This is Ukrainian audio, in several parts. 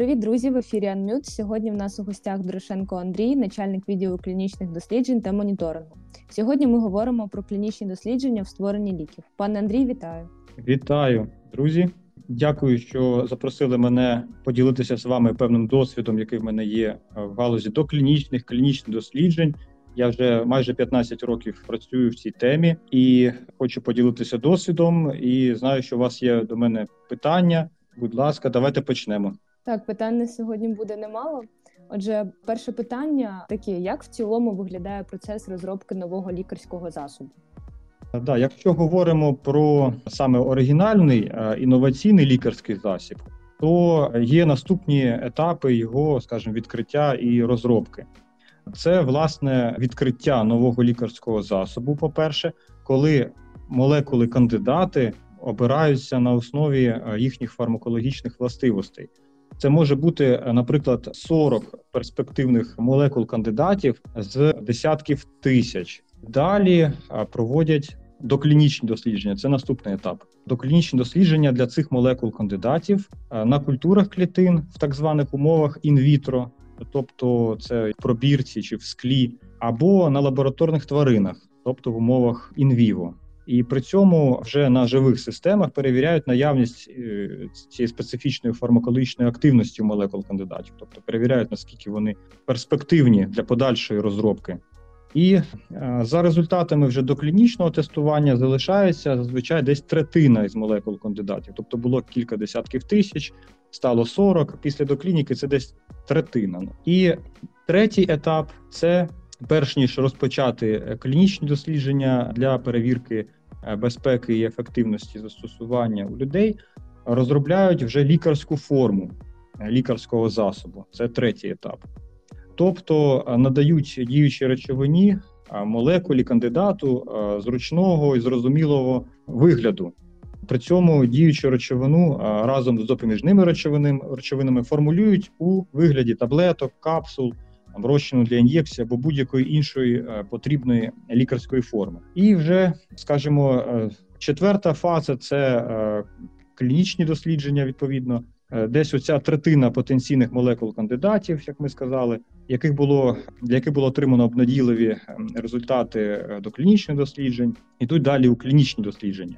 Привіт, друзі! В ефірі Анмют. Сьогодні в нас у гостях Дорошенко Андрій, начальник відділу клінічних досліджень та моніторингу. Сьогодні ми говоримо про клінічні дослідження в створенні ліків. Пане Андрій, вітаю! Вітаю, друзі! Дякую, що запросили мене поділитися з вами певним досвідом, який в мене є в галузі доклінічних клінічних досліджень. Я вже майже 15 років працюю в цій темі і хочу поділитися досвідом. І знаю, що у вас є до мене питання. Будь ласка, давайте почнемо. Так, питань на сьогодні буде немало. Отже, перше питання таке: як в цілому виглядає процес розробки нового лікарського засобу? Да, якщо говоримо про саме оригінальний е, інноваційний лікарський засіб, то є наступні етапи його, скажімо, відкриття і розробки. Це власне відкриття нового лікарського засобу. По перше, коли молекули кандидати обираються на основі е, їхніх фармакологічних властивостей. Це може бути, е, наприклад, 40 перспективних молекул кандидатів з десятків тисяч. Далі е, проводять доклінічні дослідження. Це наступний етап. Доклінічні дослідження для цих молекул кандидатів на культурах клітин в так званих умовах in vitro, тобто це в пробірці чи в склі, або на лабораторних тваринах, тобто в умовах інвіво. І при цьому вже на живих системах перевіряють наявність е, цієї специфічної фармакологічної активності молекул кандидатів, тобто перевіряють наскільки вони перспективні для подальшої розробки. І е, за результатами вже доклінічного тестування залишається зазвичай десь третина із молекул кандидатів, тобто було кілька десятків тисяч, стало 40, Після доклініки це десь третина. І третій етап це перш ніж розпочати е, клінічні дослідження для перевірки безпеки і ефективності застосування у людей, розробляють вже лікарську форму е, лікарського засобу. Це третій етап. Тобто надають діючій речовині молекулі кандидату зручного і зрозумілого вигляду. При цьому діючу речовину разом з допоміжними речовинами формулюють у вигляді таблеток, капсул там, розчину для ін'єкції або будь-якої іншої е, потрібної лікарської форми. І вже скажімо, е, четверта фаза це е, клінічні дослідження. Відповідно, десь оця третина потенційних молекул кандидатів, як ми сказали, яких було для яких було отримано обнадійливі ем, результати до клінічних досліджень, ідуть далі у клінічні дослідження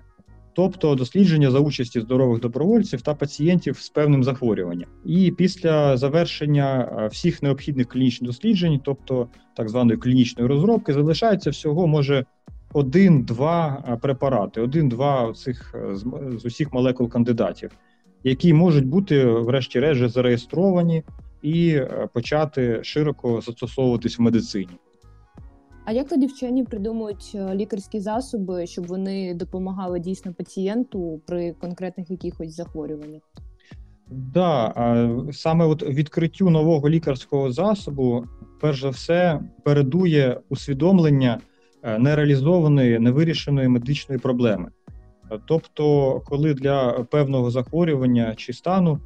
тобто дослідження за участі здорових добровольців та пацієнтів з певним захворюванням. І після завершення е, всіх необхідних клінічних досліджень, тобто так званої клінічної розробки, залишається всього може один-два е, препарати, один-два цих е, з усіх молекул кандидатів, які можуть бути, врешті-решт, зареєстровані і почати широко застосовуватись в медицині. А як тоді вчені придумують е, лікарські засоби, щоб вони допомагали дійсно пацієнту при конкретних якихось захворюваннях? Да, саме от відкриттю нового лікарського засобу, перш за все, передує усвідомлення е, нереалізованої, невирішеної медичної проблеми. Тобто, коли для певного захворювання чи стану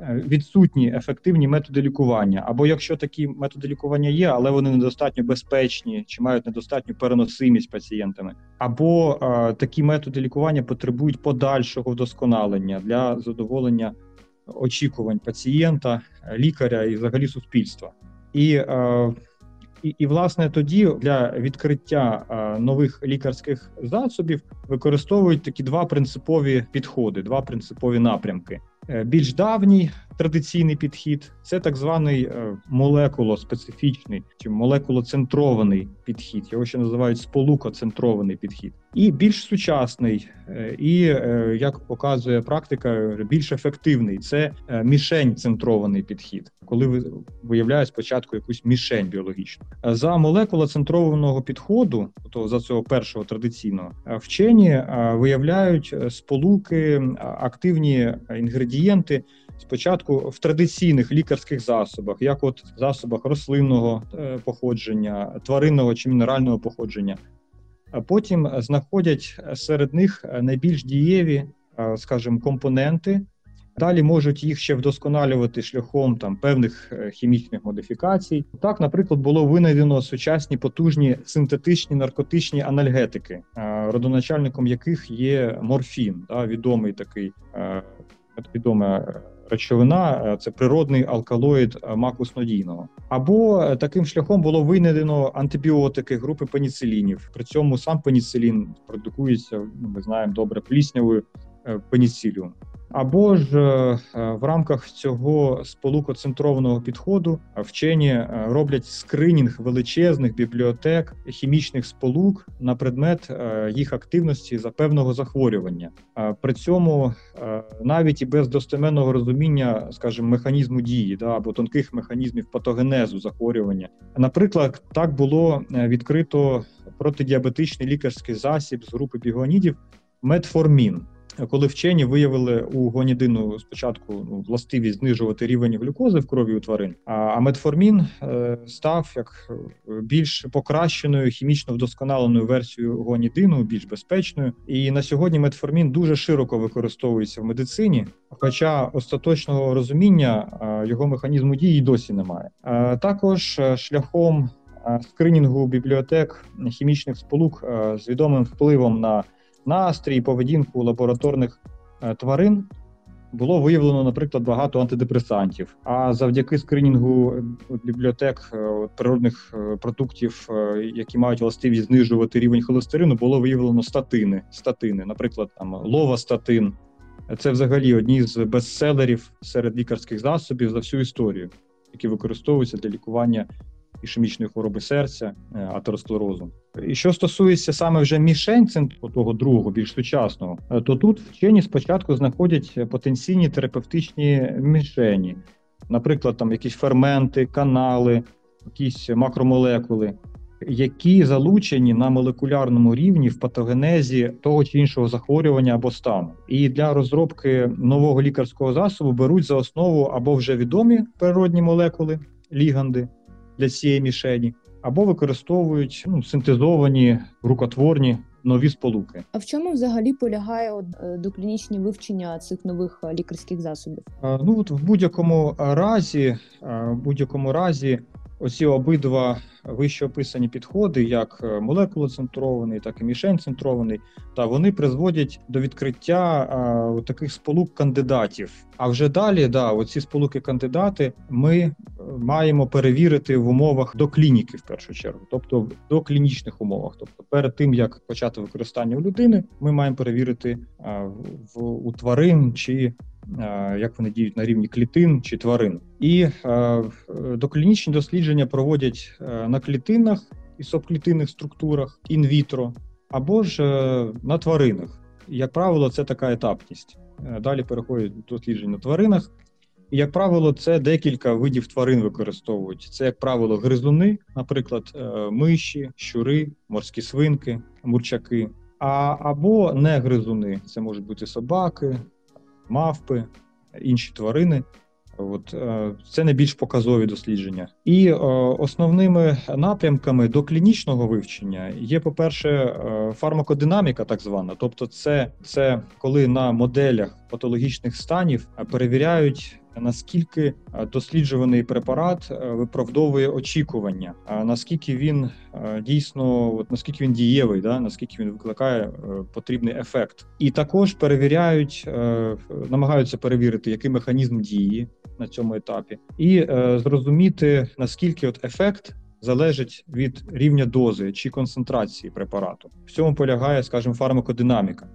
відсутні ефективні методи лікування, або якщо такі методи лікування є, але вони недостатньо безпечні чи мають недостатню переносимість пацієнтами, або е, такі методи лікування потребують подальшого вдосконалення для задоволення очікувань пацієнта, лікаря і взагалі суспільства. І е, і, і власне тоді для відкриття а, нових лікарських засобів використовують такі два принципові підходи, два принципові напрямки. Е, більш давній традиційний підхід це так званий е, молекулоспецифічний чи молекулоцентрований підхід. Його ще називають сполукоцентрований підхід, і більш сучасний, е, і як показує практика, більш ефективний це мішень центрований підхід, коли ви виявляє спочатку якусь мішень біологічну. За молекулоцентрованого підходу, то за цього першого традиційного вчені виявляють сполуки активні інгредієнти інгредієнти спочатку в традиційних лікарських засобах, як от засобах рослинного е, походження, тваринного чи мінерального походження, а потім знаходять серед них найбільш дієві, е, скажімо, компоненти. Далі можуть їх ще вдосконалювати шляхом там певних е, хімічних модифікацій. Так, наприклад, було винайдено сучасні потужні синтетичні наркотичні анальгетики, родоначальником яких є морфін, да, відомий такий відоме речовина це природний алкалоїд маку снодійного. Або таким шляхом було винайдено антибіотики групи пеніцилінів. При цьому сам пеніцилін продукується, ну, ми знаємо добре, пліснявою пеніциліум. Або ж е, в рамках цього сполукоцентрованого підходу вчені е, роблять скринінг величезних бібліотек хімічних сполук на предмет е, їх активності за певного захворювання. При цьому навіть і без достеменного розуміння, скажімо, механізму дії да, або тонких механізмів патогенезу захворювання. Наприклад, так було відкрито протидіабетичний лікарський засіб з групи бігонідів метформін коли вчені виявили у гонідину спочатку ну, властивість знижувати рівень глюкози в крові у тварин, а метформін е, став як е, більш покращеною хімічно вдосконаленою версією гонідину, більш безпечною. І на сьогодні метформін дуже широко використовується в медицині, хоча остаточного розуміння е, його механізму дії досі немає. Також шляхом скринінгу бібліотек хімічних сполук з відомим впливом на настрій, поведінку лабораторних е, тварин було виявлено, наприклад, багато антидепресантів. А завдяки скринінгу е, бібліотек е, природних продуктів, які мають властивість знижувати рівень холестерину, було виявлено статини. Статини, наприклад, там ловастатин. Це взагалі одні з бестселерів серед лікарських засобів за всю історію, які використовуються для лікування ішемічної хвороби серця, е, атеросклерозу. І що стосується саме вже мішень того другого, більш сучасного, е, то тут вчені спочатку знаходять потенційні терапевтичні мішені, наприклад, там якісь ферменти, канали, якісь макромолекули. Які залучені на молекулярному рівні в патогенезі того чи іншого захворювання або стану, і для розробки нового лікарського засобу беруть за основу або вже відомі природні молекули, ліганди, для цієї мішені, або використовують ну, синтезовані рукотворні нові сполуки. А в чому взагалі полягає е, доклінічні вивчення цих нових е, лікарських засобів? Ну от в будь-якому разі, в будь-якому разі, оці обидва вище описані підходи, як е, молекулоцентрований, так і мішень-центрований, та вони призводять до відкриття а, таких сполук кандидатів. А вже далі, да, оці сполуки кандидати ми е, маємо перевірити в умовах до клініки в першу чергу, тобто до клінічних умовах. Тобто, перед тим як почати використання у людини, ми маємо перевірити а, в у тварин чи як вони діють на рівні клітин чи тварин, і доклінічні дослідження проводять на клітинах і субклітинних структурах інвітро або ж е, на тваринах. Як правило, це така етапність. Е, далі переходять дослідження на тваринах. Як правило, це декілька видів тварин використовують. Це, як правило, гризуни, наприклад, е, миші, щури, морські свинки, мурчаки, а або не гризуни. Це можуть бути собаки, мавпи, інші тварини. От е, це найбільш показові дослідження, і е, основними напрямками до клінічного вивчення є, по перше, е, фармакодинаміка, так звана, тобто, це, це коли на моделях патологічних станів перевіряють наскільки е, досліджуваний препарат е, виправдовує очікування, наскільки він е, дійсно, от наскільки він дієвий, да наскільки він викликає потрібний ефект, і також перевіряють, намагаються перевірити, який механізм дії на цьому етапі, і зрозуміти наскільки от ефект. Залежить від рівня дози чи концентрації препарату. В цьому полягає, скажімо, фармакодинаміка.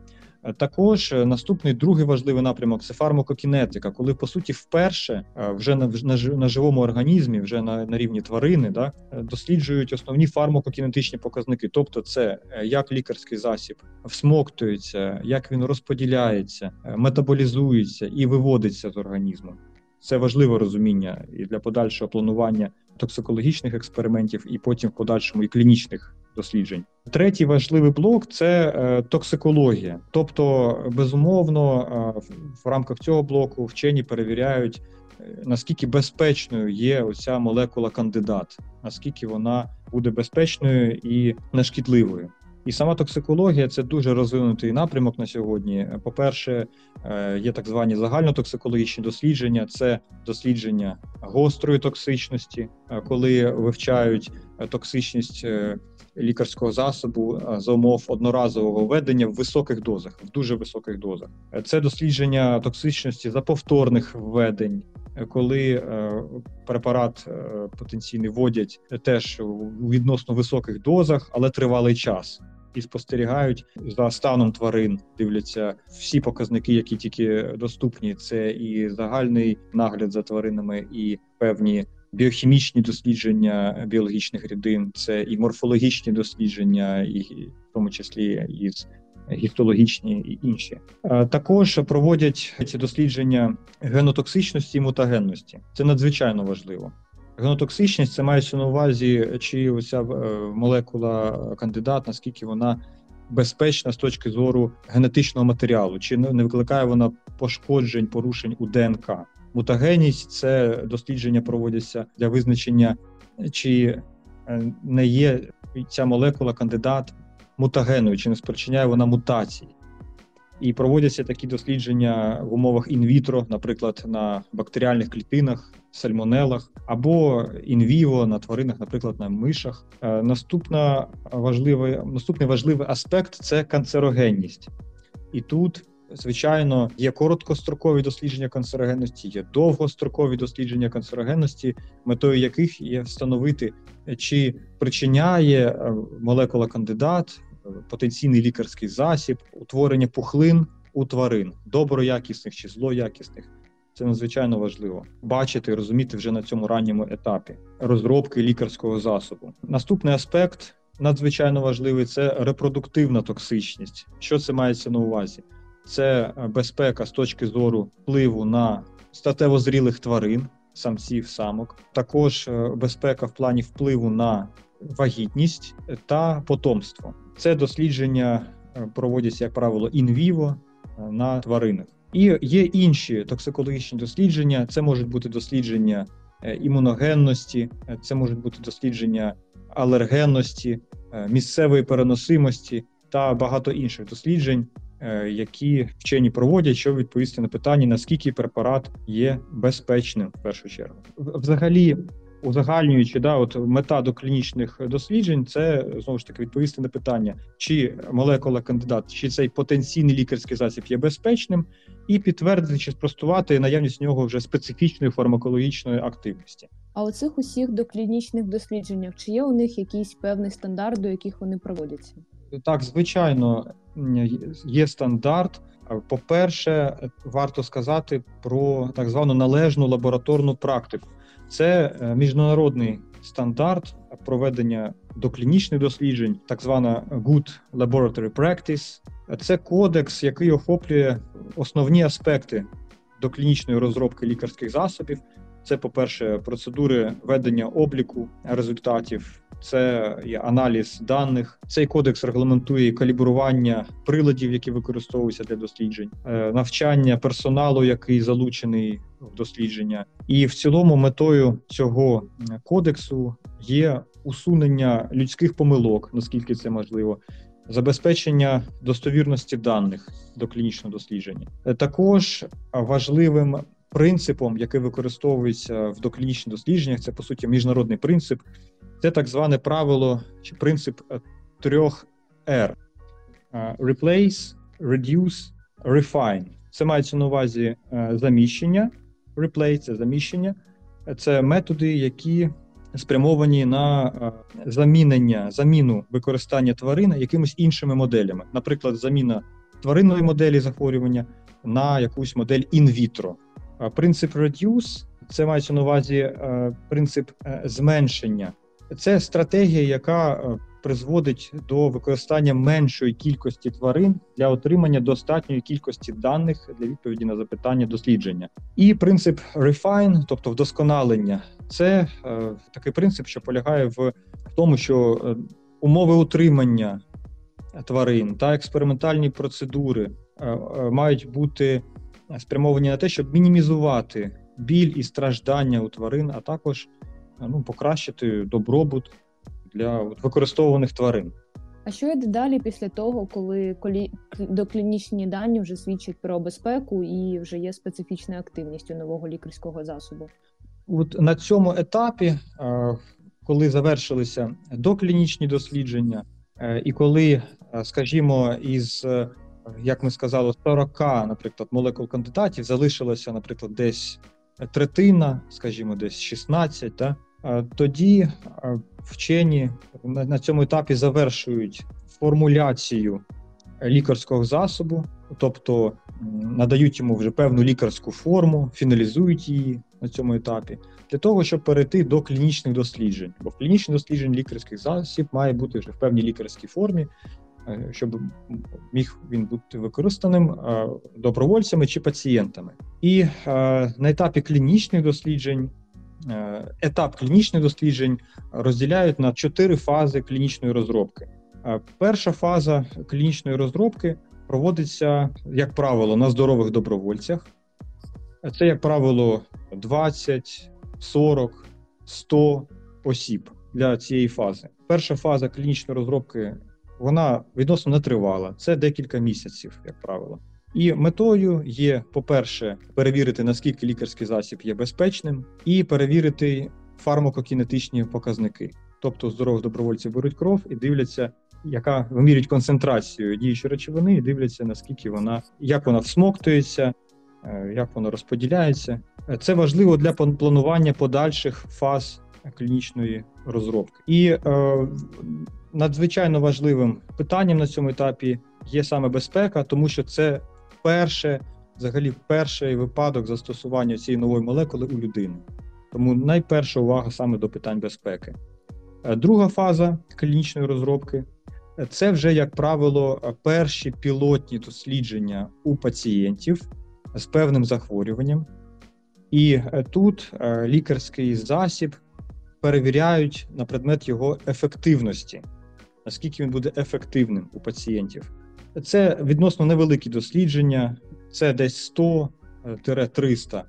Також е, наступний другий важливий напрямок це фармакокінетика, коли по суті вперше е, вже на на, на живому організмі, вже на на рівні тварини, да е, досліджують основні фармакокінетичні показники, тобто це як лікарський засіб всмоктується, як він розподіляється, метаболізується і виводиться з організму. Це важливе розуміння і для подальшого планування токсикологічних експериментів, і потім в подальшому і клінічних досліджень. Третій важливий блок це е, токсикологія. Тобто, безумовно, е, в рамках цього блоку вчені перевіряють, е, наскільки безпечною є оця молекула кандидат, наскільки вона буде безпечною і нешкідливою. І сама токсикологія це дуже розвинутий напрямок на сьогодні. По-перше, е, є так звані загальнотоксикологічні дослідження, це дослідження гострої токсичності, е, коли вивчають е, токсичність лікарського засобу за умов одноразового введення в високих дозах, в дуже високих дозах. Це дослідження токсичності за повторних введень. Коли препарат потенційний вводять теж у відносно високих дозах, але тривалий час і спостерігають за станом тварин. Дивляться всі показники, які тільки доступні. Це і загальний нагляд за тваринами, і певні біохімічні дослідження біологічних рідин, це і морфологічні дослідження, і в тому числі і гістологічні і інші. Також проводять ці дослідження генотоксичності і мутагенності. Це надзвичайно важливо. Генотоксичність це мається на увазі, чи оця е, молекула кандидат, наскільки вона безпечна з точки зору генетичного матеріалу, чи не викликає вона пошкоджень, порушень у ДНК. Мутагенність це дослідження проводяться для визначення, чи е, не є ця молекула кандидат мутагеною, чи не спричиняє вона мутації. І проводяться такі дослідження в умовах in vitro, наприклад, на бактеріальних клітинах, сальмонелах, або in vivo на тваринах, наприклад, на мишах. Е, наступна важливий, наступний важливий аспект це канцерогенність. І тут, звичайно, є короткострокові дослідження канцерогенності, є довгострокові дослідження канцерогенності, метою яких є встановити, чи причиняє е, молекула кандидат потенційний лікарський засіб, утворення пухлин у тварин, доброякісних чи злоякісних. Це надзвичайно важливо бачити і розуміти вже на цьому ранньому етапі розробки лікарського засобу. Наступний аспект надзвичайно важливий це репродуктивна токсичність. Що це мається на увазі? Це безпека з точки зору впливу на статево зрілих тварин, самців, самок, також е, безпека в плані впливу на вагітність та потомство. Це дослідження е, проводяться, як правило, інвіво е, на тваринах. І є інші токсикологічні дослідження. Це можуть бути дослідження е, імуногенності, це можуть бути дослідження алергенності, місцевої переносимості та багато інших досліджень, які вчені проводять, щоб відповісти на питання, наскільки препарат є безпечним в першу чергу. Взагалі, узагальнюючи, да, от мета доклінічних досліджень, це знову ж таки відповісти на питання, чи молекула кандидат, чи цей потенційний лікарський засіб є безпечним, і підтвердити чи спростувати наявність в нього вже специфічної фармакологічної активності. А у цих усіх доклінічних дослідженнях чи є у них якийсь певний стандарт, до яких вони проводяться? Так, звичайно, є стандарт. По-перше, варто сказати про так звану належну лабораторну практику. Це е, міжнародний стандарт проведення доклінічних досліджень, так звана Good Laboratory Practice. Це кодекс, який охоплює основні аспекти доклінічної розробки лікарських засобів. Це, по-перше, процедури ведення обліку результатів, це є аналіз даних. Цей кодекс регламентує калібрування приладів, які використовуються для досліджень, е, навчання персоналу, який залучений в дослідження, і в цілому метою цього кодексу є усунення людських помилок, наскільки це можливо. Забезпечення достовірності даних до клінічного дослідження е, також важливим принципом, який використовується в доклінічних дослідженнях, це по суті міжнародний принцип, це так зване правило чи принцип е, трьох R: е, Replace, Reduce, Refine. Це мається на увазі е, заміщення, replace – це заміщення, це методи, які спрямовані на замінення, заміну використання тварини якимись іншими моделями, наприклад, заміна тваринної моделі захворювання на якусь модель інвітро. Принцип reduce – це мається на увазі принцип зменшення це стратегія, яка е, призводить до використання меншої кількості тварин для отримання достатньої кількості даних для відповіді на запитання дослідження. І принцип refine, тобто вдосконалення, це е, такий принцип, що полягає в тому, що е, умови утримання тварин та експериментальні процедури е, е, мають бути спрямовані на те, щоб мінімізувати біль і страждання у тварин, а також ну, покращити добробут для от, використовуваних тварин. А що йде далі після того, коли колі... доклінічні дані вже свідчать про безпеку і вже є специфічна активність у нового лікарського засобу? От на цьому етапі, е, коли завершилися доклінічні дослідження, е, і коли, е, скажімо, із як ми сказали, 40, наприклад, молекул кандидатів залишилося, наприклад, десь третина, скажімо, десь 16, та, тоді вчені на цьому етапі завершують формуляцію лікарського засобу, тобто надають йому вже певну лікарську форму, фіналізують її на цьому етапі, для того, щоб перейти до клінічних досліджень. Бо в клінічних досліджень лікарських засіб має бути вже в певній лікарській формі, е, щоб міг він бути використаним е, добровольцями чи пацієнтами. І е, на етапі клінічних досліджень. Етап клінічних досліджень розділяють на чотири фази клінічної розробки. Перша фаза клінічної розробки проводиться, як правило, на здорових добровольцях. Це, як правило, 20, 40, 100 осіб для цієї фази. Перша фаза клінічної розробки вона відносно не тривала. Це декілька місяців, як правило. І метою є, по-перше, перевірити, наскільки лікарський засіб є безпечним, і перевірити фармакокінетичні показники. Тобто здорових добровольців беруть кров і дивляться, яка вимірюють концентрацію діючої речовини, і дивляться, наскільки вона як вона всмоктується, е, як вона розподіляється. Це важливо для планування подальших фаз клінічної розробки. І е, надзвичайно важливим питанням на цьому етапі є саме безпека, тому що це перше, взагалі, перший випадок застосування цієї нової молекули у людини. Тому найперша увага саме до питань безпеки. Е, друга фаза клінічної розробки це вже, як правило, перші пілотні дослідження у пацієнтів з певним захворюванням. І е, тут е, лікарський засіб перевіряють на предмет його ефективності, наскільки він буде ефективним у пацієнтів. Це відносно невеликі дослідження, це десь 100-300 е,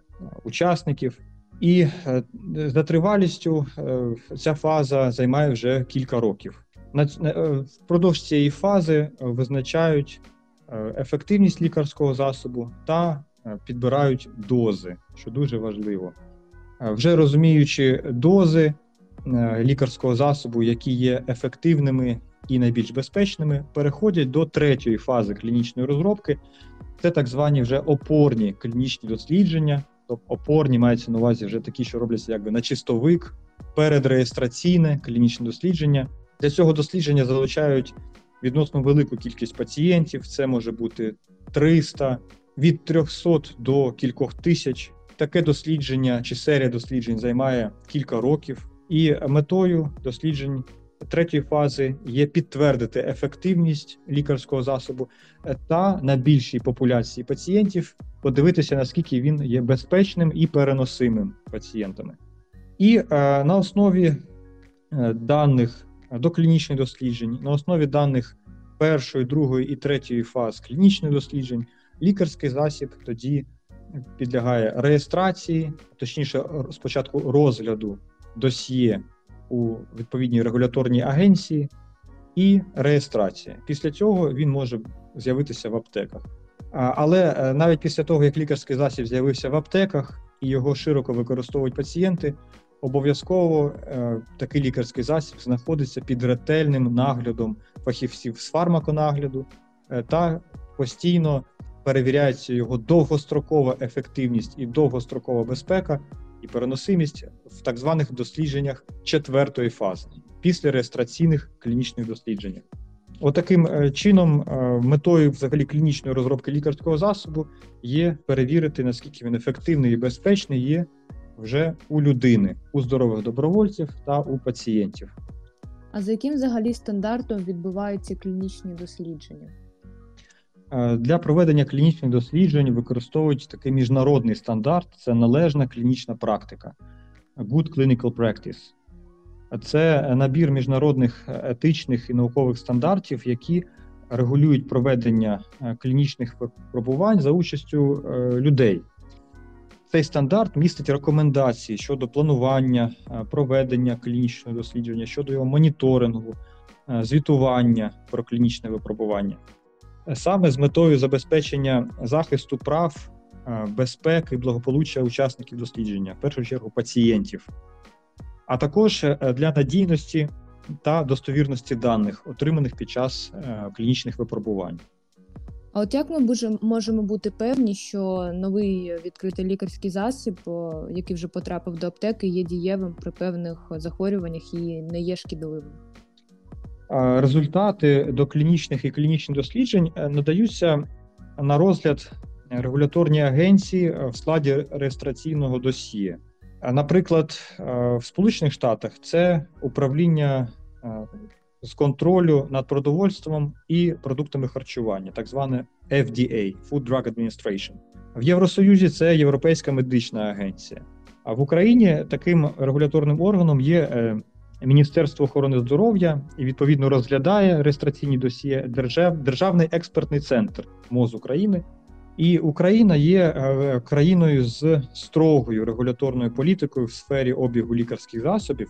учасників. І за тривалістю ця фаза займає вже кілька років. Впродовж цієї фази визначають ефективність лікарського засобу та Е, підбирають дози, що дуже важливо. Е, вже розуміючи дози е, лікарського засобу, які є ефективними і найбільш безпечними, переходять до третьої фази клінічної розробки. Це так звані вже опорні клінічні дослідження. Тобто опорні мається на увазі вже такі, що робляться якби на чистовик, передреєстраційне клінічне дослідження. Для цього дослідження залучають відносно велику кількість пацієнтів. Це може бути 300, від 300 до кількох тисяч. Таке дослідження чи серія досліджень займає кілька років, і метою досліджень третьої фази є підтвердити ефективність лікарського засобу та на більшій популяції пацієнтів подивитися, наскільки він є безпечним і переносимим пацієнтами. І е, на основі е, даних доклінічних досліджень, на основі даних першої, другої і третьої фаз клінічних досліджень лікарський засіб тоді підлягає реєстрації, точніше, спочатку розгляду досьє у відповідній регуляторній агенції і реєстрація. Після цього він може з'явитися в аптеках. Але е, навіть після того, як лікарський засіб з'явився в аптеках і його широко використовують пацієнти, обов'язково е, такий лікарський засіб знаходиться під ретельним наглядом фахівців з фармаконагляду е, та постійно перевіряється його довгострокова ефективність і довгострокова безпека і переносимість в так званих дослідженнях четвертої фази після реєстраційних клінічних досліджень. Отаким От е, чином, е, метою взагалі клінічної розробки лікарського засобу є перевірити, наскільки він ефективний і безпечний є вже у людини, у здорових добровольців та у пацієнтів. А за яким взагалі стандартом відбуваються клінічні дослідження? Е, для проведення клінічних досліджень використовують такий міжнародний стандарт це належна клінічна практика, Good Clinical Practice. Це набір міжнародних етичних і наукових стандартів, які регулюють проведення е, клінічних випробувань за участю е, людей. Цей стандарт містить рекомендації щодо планування, проведення клінічного дослідження, щодо його моніторингу, звітування про клінічне випробування, саме з метою забезпечення захисту прав, безпеки і благополуччя учасників дослідження, в першу чергу пацієнтів, а також для надійності та достовірності даних, отриманих під час клінічних випробувань. А от як ми можемо бути певні, що новий відкритий лікарський засіб, який вже потрапив до аптеки, є дієвим при певних захворюваннях і не є шкідливим? Результати доклінічних і клінічних досліджень е, надаються на розгляд регуляторній агенції е, в складі реєстраційного досьє. Наприклад, е, в Сполучених Штатах це управління з контролю над продовольством і продуктами харчування, так зване FDA – Food Drug Administration. В Євросоюзі це Європейська медична агенція. А в Україні таким регуляторним органом є Міністерство охорони здоров'я і відповідно розглядає реєстраційні досьє Державний експертний центр МОЗ України. І Україна є е, країною з строгою регуляторною політикою в сфері обігу лікарських засобів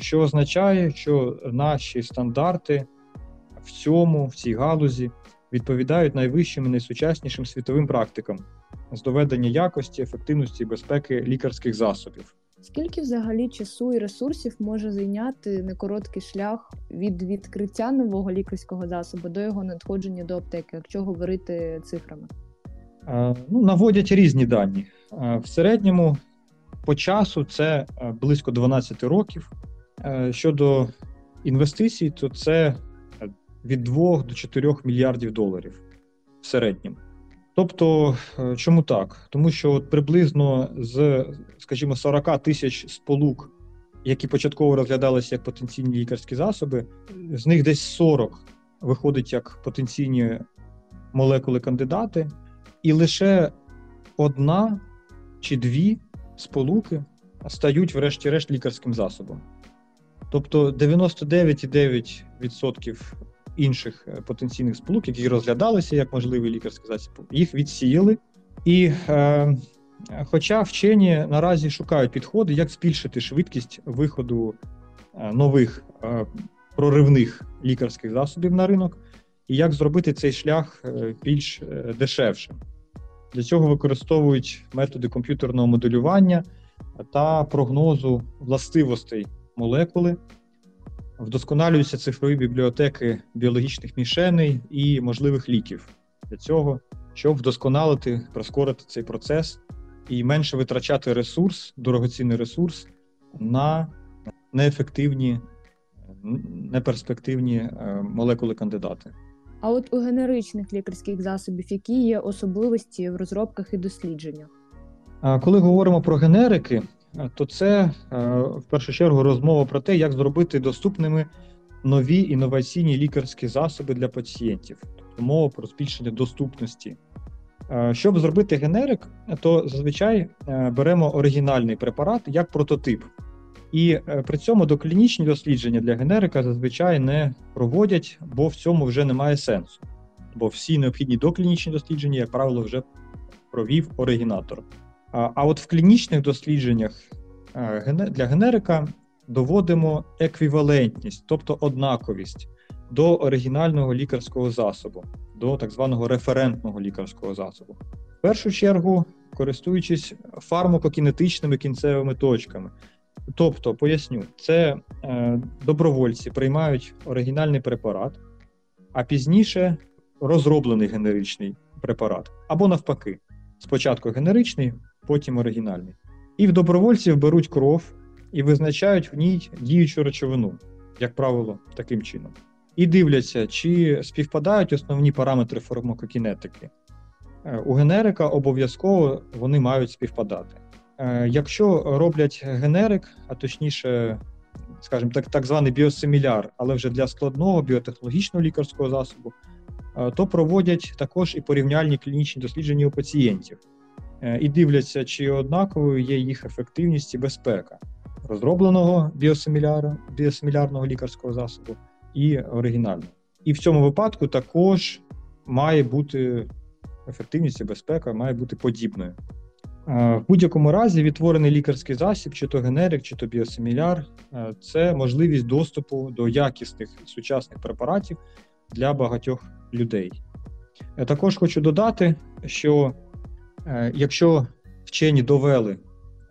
що означає, що наші стандарти в цьому, в цій галузі відповідають найвищим і найсучаснішим світовим практикам з доведення якості, ефективності і безпеки лікарських засобів. Скільки взагалі часу і ресурсів може зайняти некороткий шлях від відкриття нового лікарського засобу до його надходження до аптеки, якщо говорити цифрами? Ну, Наводять різні дані. В середньому по часу це близько 12 років. Е, щодо інвестицій, то це від 2 до 4 мільярдів доларів в середньому. Тобто, е, чому так? Тому що от приблизно з, скажімо, 40 тисяч сполук, які початково розглядалися як потенційні лікарські засоби, з них десь 40 виходить як потенційні молекули кандидати, і лише одна чи дві сполуки стають, врешті-решт, лікарським засобом. Тобто 99,9% інших е, потенційних сполук, які розглядалися як можливий лікарський засіб, їх відсіяли. І е, хоча вчені наразі шукають підходи, як збільшити швидкість виходу е, нових е, проривних лікарських засобів на ринок, і як зробити цей шлях е, більш дешевшим. Для цього використовують методи комп'ютерного моделювання та прогнозу властивостей молекули, вдосконалюються цифрові бібліотеки біологічних мішеней і можливих ліків для цього, щоб вдосконалити, прискорити цей процес і менше витрачати ресурс, дорогоцінний ресурс на неефективні, неперспективні е, молекули кандидати. А от у генеричних лікарських засобів, які є особливості в розробках і дослідженнях? Коли говоримо про генерики, Е, то це е, в першу чергу розмова про те, як зробити доступними нові інноваційні лікарські засоби для пацієнтів, тобто мова про збільшення доступності. Е, щоб зробити генерик, то зазвичай беремо оригінальний препарат як прототип. І при цьому доклінічні дослідження для генерика зазвичай не проводять, бо в цьому вже немає сенсу. Бо всі необхідні доклінічні дослідження, як правило, вже провів оригінатор. А от в клінічних дослідженнях е, для генерика доводимо еквівалентність, тобто однаковість до оригінального лікарського засобу, до так званого референтного лікарського засобу. В першу чергу користуючись фармакокінетичними кінцевими точками. Тобто, поясню, це е, добровольці приймають оригінальний препарат, а пізніше розроблений генеричний препарат, або навпаки, спочатку генеричний, потім оригінальний. І в добровольців беруть кров і визначають в ній діючу речовину, як правило, таким чином. І дивляться, чи співпадають основні параметри фармакокінетики. Е, у генерика обов'язково вони мають співпадати. Е, якщо роблять генерик, а точніше, скажімо так, так званий біосиміляр, але вже для складного біотехнологічного лікарського засобу, е, то проводять також і порівняльні клінічні дослідження у пацієнтів. Е, і дивляться, чи однаковою є їх ефективність і безпека розробленого біосиміляра, біосимілярного лікарського засобу і оригінального. І в цьому випадку також має бути ефективність і безпека, має бути подібною. Е, В будь-якому разі відтворений лікарський засіб, чи то генерик, чи то біосиміляр, е, це можливість доступу до якісних сучасних препаратів для багатьох людей. Е, Також хочу додати, що якщо вчені довели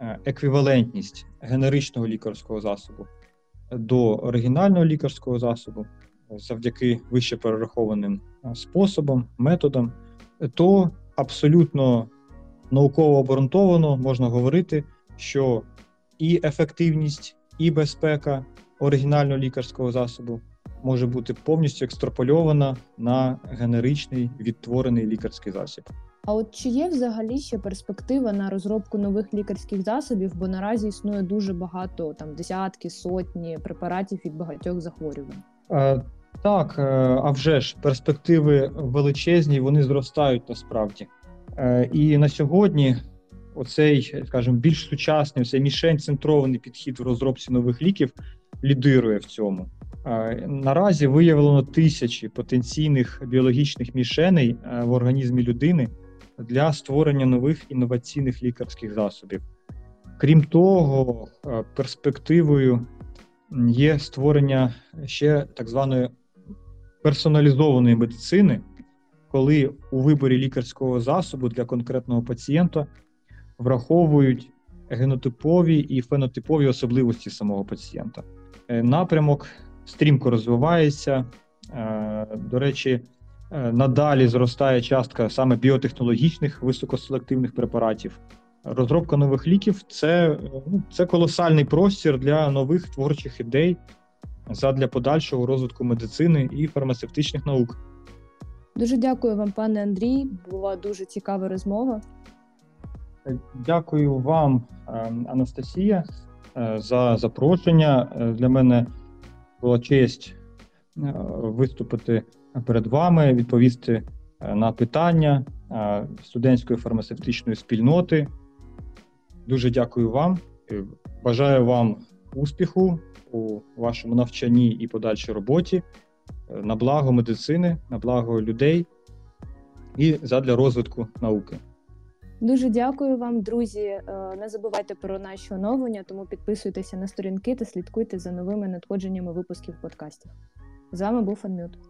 е, еквівалентність генеричного лікарського засобу до оригінального лікарського засобу е, завдяки вище перерахованим е, способам, методам, е, то абсолютно науково обґрунтовано можна говорити, що і ефективність, і безпека оригінального лікарського засобу може бути повністю екстрапольована на генеричний відтворений лікарський засіб. А от чи є взагалі ще перспектива на розробку нових лікарських засобів? Бо наразі існує дуже багато там десятки, сотні препаратів від багатьох захворювань. Е, Так, е, а вже ж перспективи величезні, вони зростають насправді. Е, І на сьогодні оцей, скажімо, більш сучасний, цей мішень-центрований підхід в розробці нових ліків лідирує в цьому. Е, Наразі виявлено тисячі потенційних біологічних мішеней е, в організмі людини для створення нових інноваційних лікарських засобів. Крім того, е, перспективою є створення ще так званої персоналізованої медицини, коли у виборі лікарського засобу для конкретного пацієнта враховують генотипові і фенотипові особливості самого пацієнта. Е, Напрямок стрімко розвивається. Е, До речі, надалі зростає частка саме біотехнологічних високоселективних препаратів. Розробка нових ліків це, е, ну, це колосальний простір для нових творчих ідей задля подальшого розвитку медицини і фармацевтичних наук. Дуже дякую вам, пане Андрій. Була дуже цікава розмова. Е, Дякую вам, е, Анастасія, е, за запрошення. Е, Для мене була честь е, виступити перед вами, відповісти е, на питання е, студентської фармацевтичної спільноти. Дуже дякую вам. Е, Бажаю вам успіху у вашому навчанні і подальшій роботі на благо медицини, на благо людей і задля розвитку науки. Дуже дякую вам, друзі. Не забувайте про наші оновлення, тому підписуйтеся на сторінки та слідкуйте за новими надходженнями випусків подкастів. З вами був Анмют.